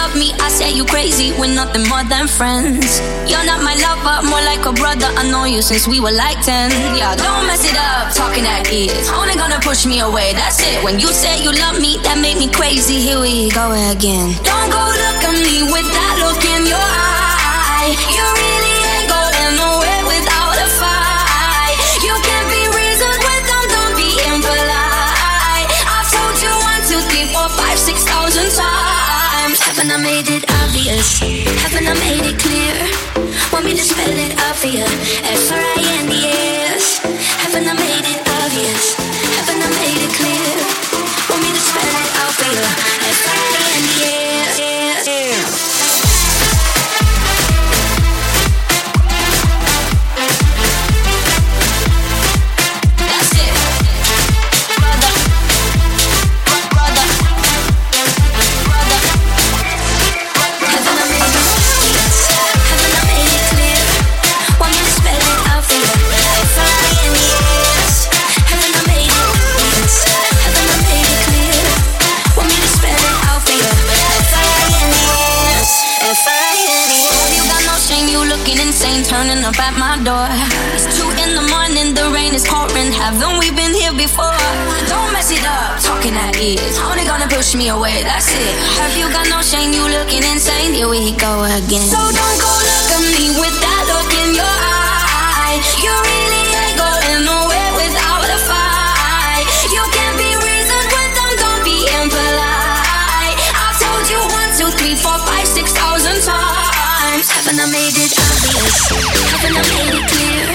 love me, I say you crazy. We're nothing more than friends. You're not my lover, more like a brother. I know you since we were like 10. Yeah, don't mess it up, talking at kids. Only gonna push me away, that's it. When you say you love me, that made me crazy. Here we go again. Don't go look at me with that look in your eye. You really ain't going nowhere without a fight. You can't be reasoned with them, don't be impolite. I've told you one, two, three, four, five, six thousand times. I made it obvious? Haven't I made it clear? Want me to spell it out for you? F door. It's two in the morning, the rain is pouring. Haven't we been here before? Don't mess it up, talking at ears. Only gonna push me away, that's it. Have you got no shame? You looking insane? Here we go again. So don't go look at me with that look in your eye. You really ain't going nowhere without a fight. You can't be reasoned with them, don't be impolite. I've told you one, two, three, four, five, six thousand times. Haven't I made it? Haven't I made it clear?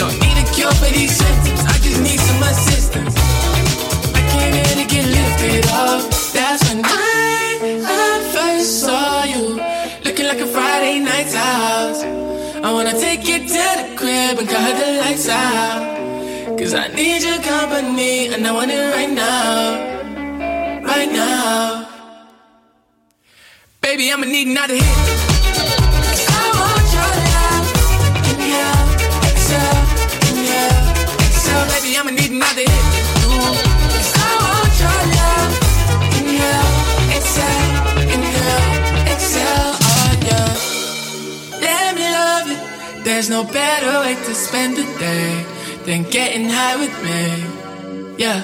Don't need a cure for these symptoms. I just need some assistance. I came in to get lifted up. That's when I, I first saw you. Looking like a Friday night house. I wanna take you to the crib and cut the lights out. Cause I need your company and I want it right now. Right now. Baby, I'ma need another hit. I want your love. On you. Let me love you. There's no better way to spend the day than getting high with me. Yeah.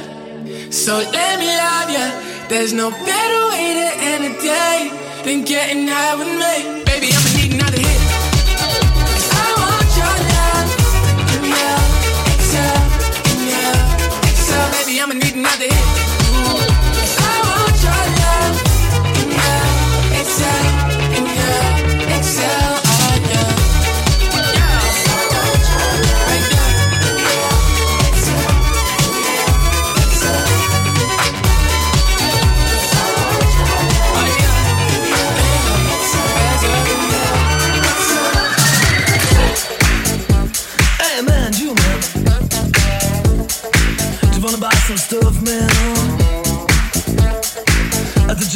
So let me love you. There's no better way to end a day than getting high with me. Baby, I'm another hit.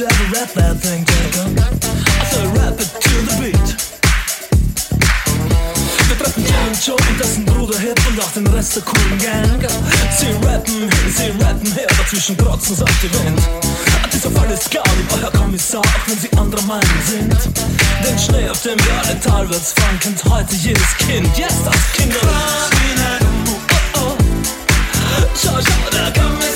you ever Bruder Hip und auch den Rest der coolen Gang. Sie rappen, sie rappen her, dazwischen trotzen sie auf Wind. Dieser Fall ist klar, lieber Herr Kommissar, auch wenn sie anderer Meinung sind. Den Schnee, auf dem wir talwärts fahren, heute jedes Kind. Yes, das Kind. Oh, oh. Schau, schau, da kommt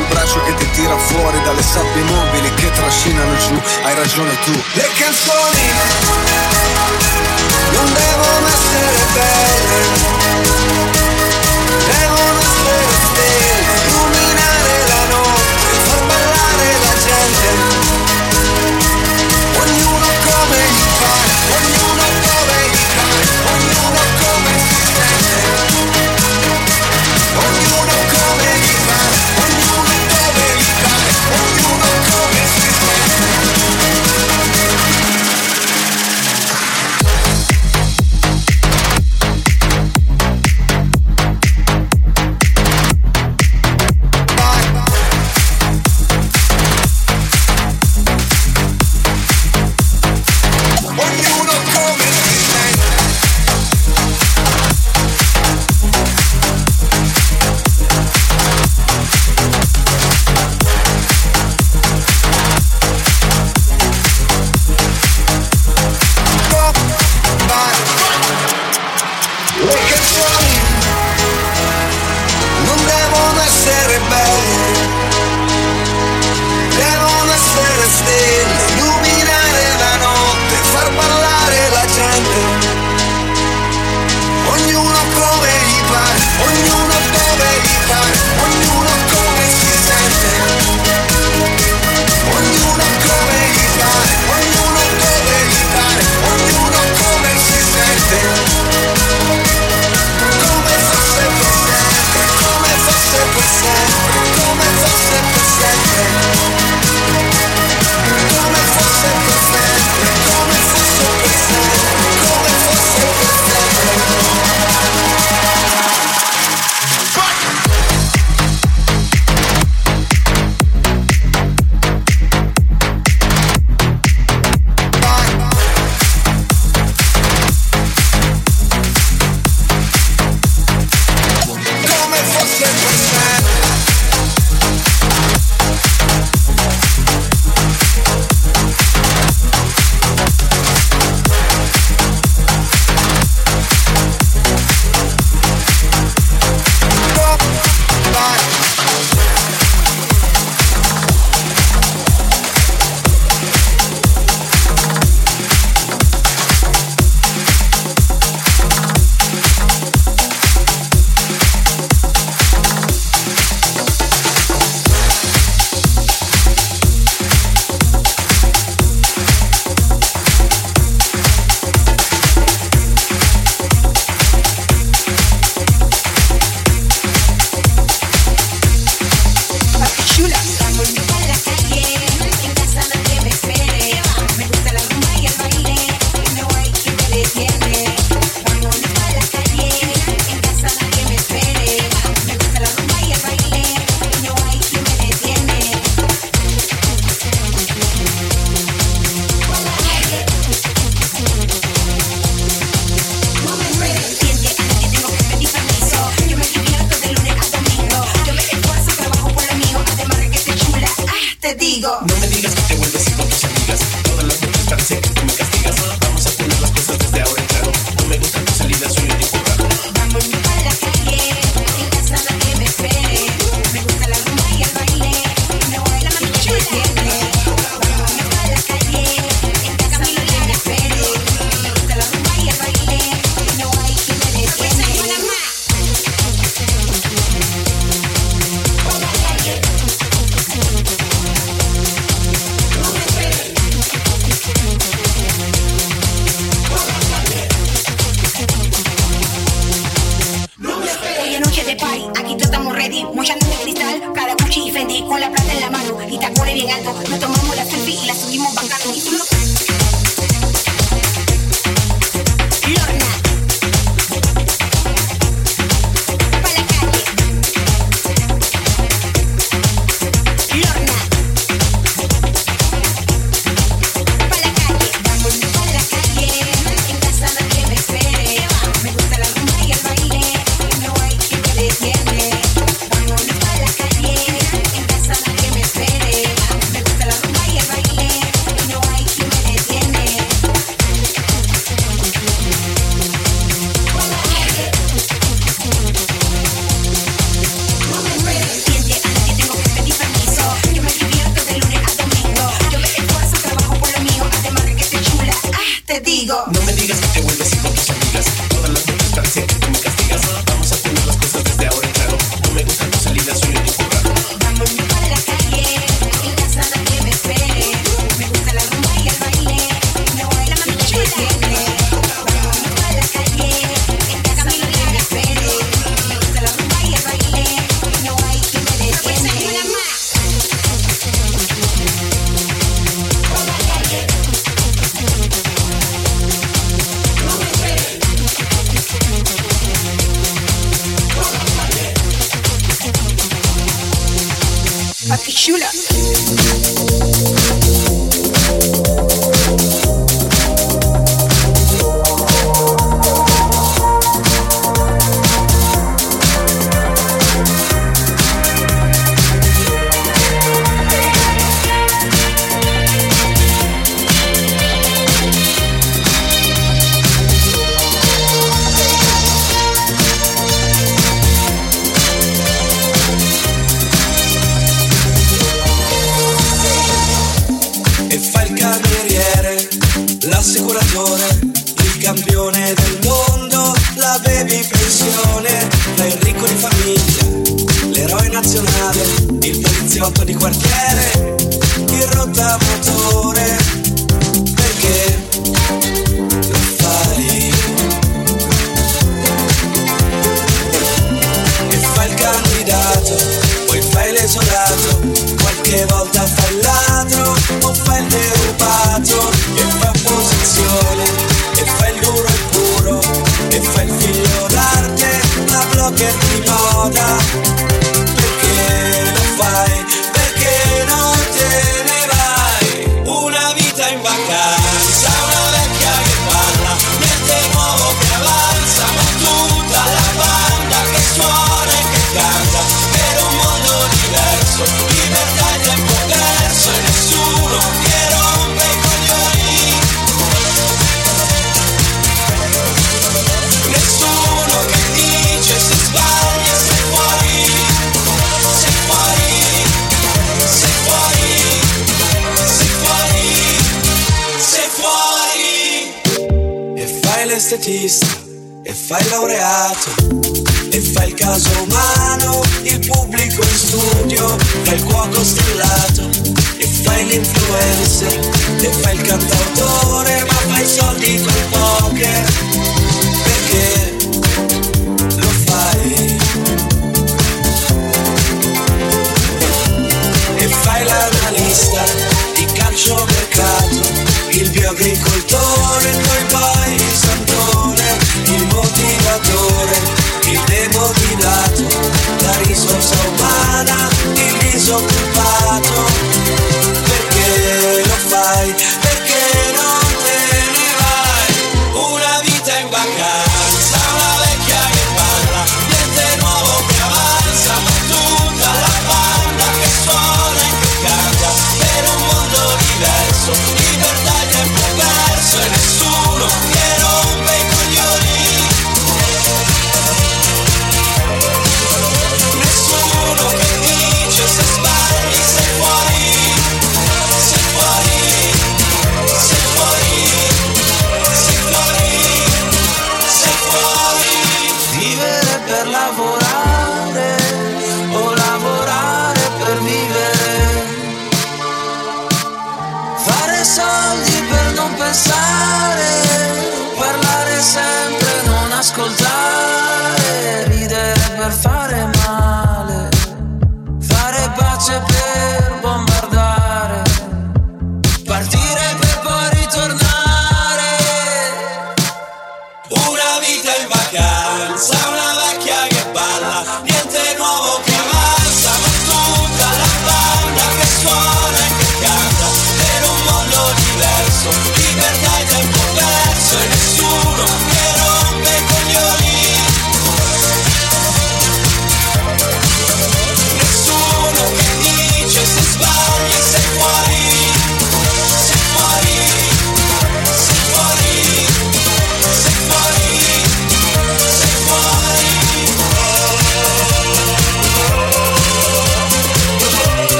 un braccio che ti tira fuori dalle sabbie mobili che trascinano giù, hai ragione tu. Le canzoni non devono essere belle, devono essere stelle, illuminare la notte, far ballare la gente, ognuno come gli pare. stellato e fai l'influencer e fai il cantautore ma fai soldi col poker. Perché lo fai? E fai l'analista di calcio mercato il bioagricoltore poi poi il santone il motivatore il demodinato la risorsa umana disoccupato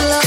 I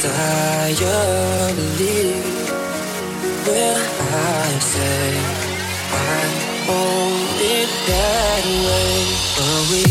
desire, believe when I say I want it that way. But we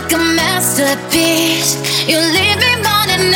like a masterpiece. You leave me wanting